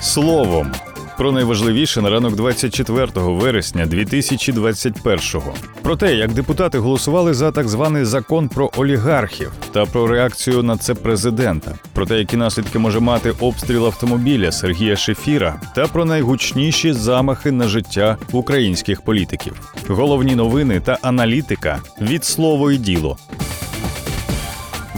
Словом, про найважливіше на ранок 24 вересня 2021-го. Про те, як депутати голосували за так званий закон про олігархів та про реакцію на це президента, про те, які наслідки може мати обстріл автомобіля Сергія Шефіра, та про найгучніші замахи на життя українських політиків. Головні новини та аналітика від слово і діло.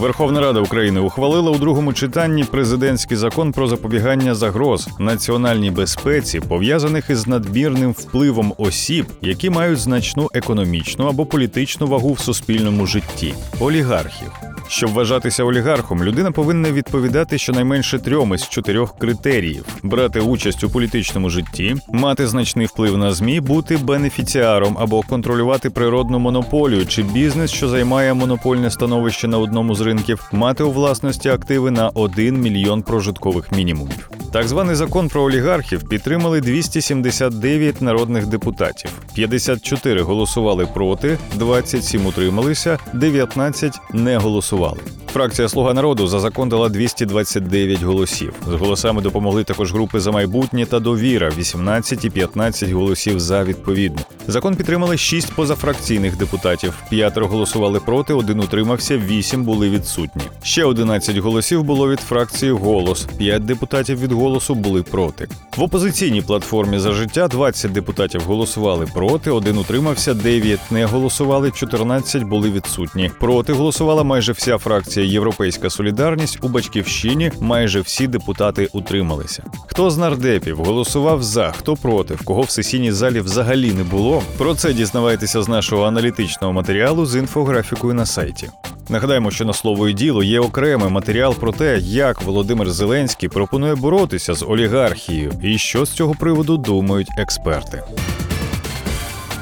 Верховна Рада України ухвалила у другому читанні президентський закон про запобігання загроз національній безпеці, пов'язаних із надмірним впливом осіб, які мають значну економічну або політичну вагу в суспільному житті олігархів. Щоб вважатися олігархом, людина повинна відповідати щонайменше трьом із чотирьох критеріїв: брати участь у політичному житті, мати значний вплив на змі, бути бенефіціаром або контролювати природну монополію чи бізнес, що займає монопольне становище на одному з ринків, мати у власності активи на 1 мільйон прожиткових мінімумів. Так званий закон про олігархів підтримали 279 народних депутатів. 54 голосували проти, 27 утрималися, 19 не голосували. Фракція Слуга народу за закон дала 229 голосів. З голосами допомогли також групи за майбутнє та довіра 18 і 15 голосів за відповідно. Закон підтримали 6 позафракційних депутатів. П'ятеро голосували проти, один утримався, 8 були відсутні. Ще 11 голосів було від фракції Голос. 5 депутатів від голосу були проти. В опозиційній платформі за життя 20 депутатів голосували проти, один утримався, 9 не голосували, 14 були відсутні. Проти голосувала майже вся фракція Європейська Солідарність. У батьківщині майже всі депутати утрималися. Хто з нардепів голосував за, хто проти, в кого в сесійній залі взагалі не було. Про це дізнавайтеся з нашого аналітичного матеріалу з інфографікою на сайті. Нагадаємо, що на слово і діло є окремий матеріал про те, як Володимир Зеленський пропонує боротися з олігархією, і що з цього приводу думають експерти.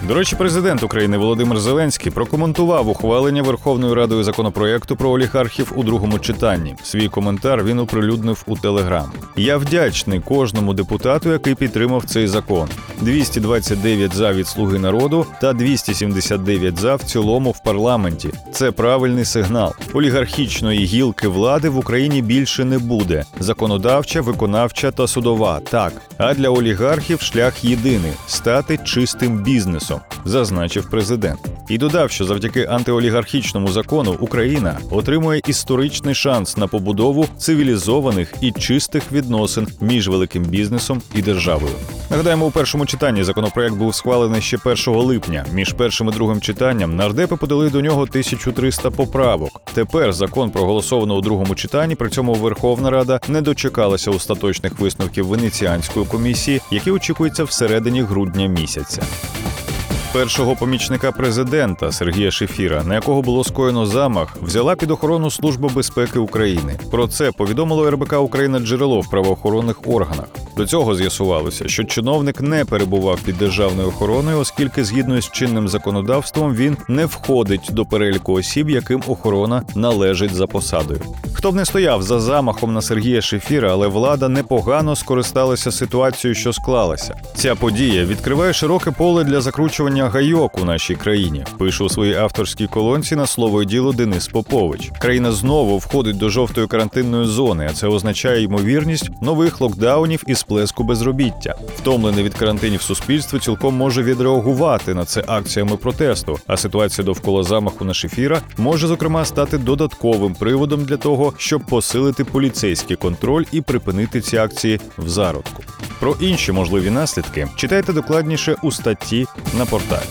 До речі, президент України Володимир Зеленський прокоментував ухвалення Верховною Радою законопроекту про олігархів у другому читанні. Свій коментар він оприлюднив у Телеграм. Я вдячний кожному депутату, який підтримав цей закон. 229 за від слуги народу та 279 за в цілому в парламенті. Це правильний сигнал. Олігархічної гілки влади в Україні більше не буде. Законодавча, виконавча та судова так. А для олігархів шлях єдиний стати чистим бізнесом, зазначив президент. І додав, що завдяки антиолігархічному закону Україна отримує історичний шанс на побудову цивілізованих і чистих відносин між великим бізнесом і державою. Нагадаємо, у першому читанні законопроект був схвалений ще 1 липня. Між першим і другим читанням нардепи подали до нього 1300 поправок. Тепер закон проголосовано у другому читанні. При цьому Верховна Рада не дочекалася остаточних висновків Венеціанської комісії, які очікуються всередині грудня місяця. Першого помічника президента Сергія Шефіра, на якого було скоєно замах, взяла під охорону Служба безпеки України. Про це повідомило РБК Україна джерело в правоохоронних органах. До цього з'ясувалося, що чиновник не перебував під державною охороною, оскільки, згідно з чинним законодавством, він не входить до переліку осіб, яким охорона належить за посадою. Хто б не стояв за замахом на Сергія Шефіра, але влада непогано скористалася ситуацією, що склалася. Ця подія відкриває широке поле для закручування гайок у нашій країні. Пише у своїй авторській колонці на слово і діло Денис Попович. Країна знову входить до жовтої карантинної зони, а це означає ймовірність нових локдаунів і сплеску безробіття. Втомлене від карантинів суспільство цілком може відреагувати на це акціями протесту. А ситуація довкола замаху на Шефіра може зокрема стати додатковим приводом для того, щоб посилити поліцейський контроль і припинити ці акції в зародку. Про інші можливі наслідки читайте докладніше у статті на порталі.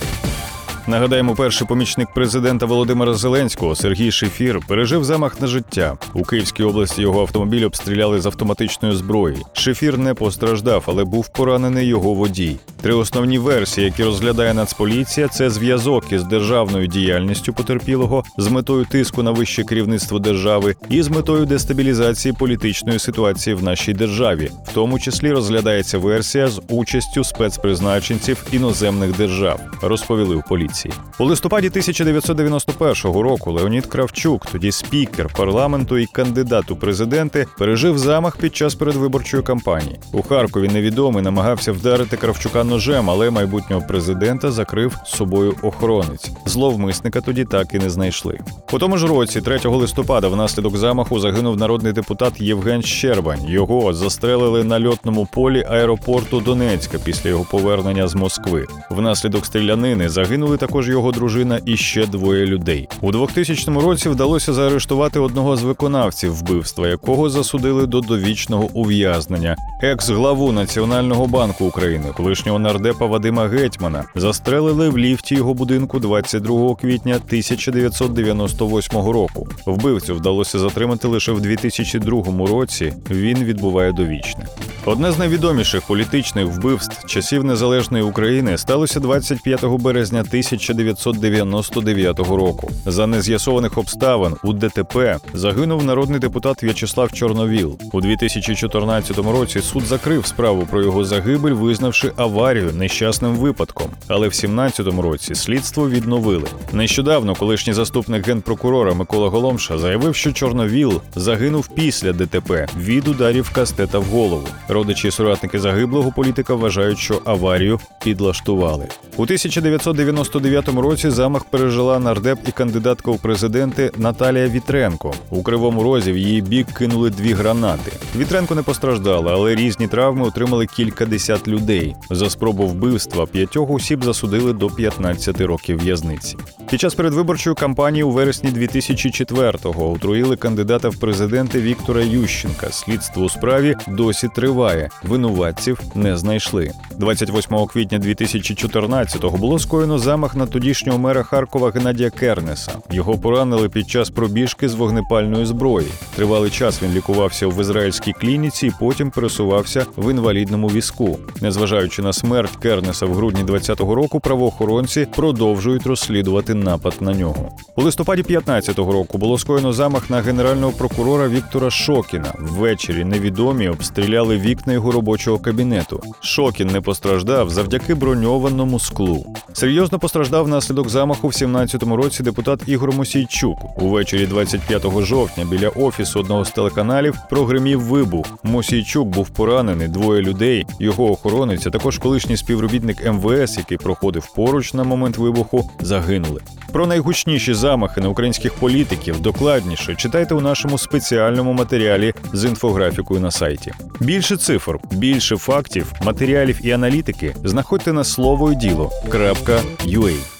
Нагадаємо, перший помічник президента Володимира Зеленського Сергій Шефір пережив замах на життя. У Київській області його автомобіль обстріляли з автоматичної зброї. Шефір не постраждав, але був поранений його водій. Три основні версії, які розглядає Нацполіція, це зв'язок із державною діяльністю потерпілого з метою тиску на вище керівництво держави і з метою дестабілізації політичної ситуації в нашій державі. В тому числі розглядається версія з участю спецпризначенців іноземних держав, розповіли в поліції. У листопаді 1991 року Леонід Кравчук, тоді спікер парламенту і кандидат у президенти, пережив замах під час передвиборчої кампанії. У Харкові невідомий намагався вдарити Кравчука ножем, але майбутнього президента закрив собою охоронець. Зловмисника тоді так і не знайшли. У тому ж році, 3 листопада, внаслідок замаху загинув народний депутат Євген Щербань. Його застрелили на льотному полі аеропорту Донецька після його повернення з Москви. Внаслідок стрілянини загинули також його дружина і ще двоє людей. У 2000 році вдалося заарештувати одного з виконавців вбивства, якого засудили до довічного ув'язнення. Екс-главу Національного банку України, колишнього нардепа Вадима Гетьмана, застрелили в ліфті його будинку 22 квітня 1998 року. Вбивцю вдалося затримати лише в 2002 році. Він відбуває довічне. Одне з найвідоміших політичних вбивств часів незалежної України сталося 25 березня 1999 року. За нез'ясованих обставин у ДТП загинув народний депутат В'ячеслав Чорновіл. У 2014 році суд закрив справу про його загибель, визнавши аварію нещасним випадком. Але в 2017 році слідство відновили. Нещодавно колишній заступник генпрокурора Микола Голомша заявив, що Чорновіл загинув після ДТП від ударів кастета в голову. Родичі і соратники загиблого політика вважають, що аварію підлаштували. У 1999 році замах пережила нардеп і кандидатка у президенти Наталія Вітренко. У кривому розі в її бік кинули дві гранати. Вітренко не постраждала, але різні травми отримали кількадесят людей. За спробу вбивства п'ятьох осіб засудили до 15 років в'язниці. Під час передвиборчої кампанії у вересні 2004-го отруїли кандидата в президенти Віктора Ющенка. Слідство у справі досі триває. Винуватців не знайшли. 28 квітня 2014-го було скоєно замах на тодішнього мера Харкова Геннадія Кернеса. Його поранили під час пробіжки з вогнепальної зброї. Тривалий час він лікувався в ізраїльській клініці і потім пересувався в інвалідному візку. Незважаючи на смерть Кернеса в грудні 2020 року, правоохоронці продовжують розслідувати напад на нього. У листопаді 15-го року було скоєно замах на генерального прокурора Віктора Шокіна. Ввечері невідомі обстріляли вікна його робочого кабінету. Шокін не постраждав завдяки броньованому склу. Серйозно постраждав внаслідок замаху в 17-му році депутат Ігор Мосійчук. Увечері 25 жовтня біля офісу одного з телеканалів прогримів вибух. Мосійчук був поранений, двоє людей. Його охоронець, також колишній співробітник МВС, який проходив поруч на момент вибуху, загинули. Про найгучніші замахи на українських політиків докладніше читайте у нашому спеціальному матеріалі з інфографікою на сайті. Більше цифр, більше фактів, матеріалів і аналітики знаходьте на слово і діло.ua.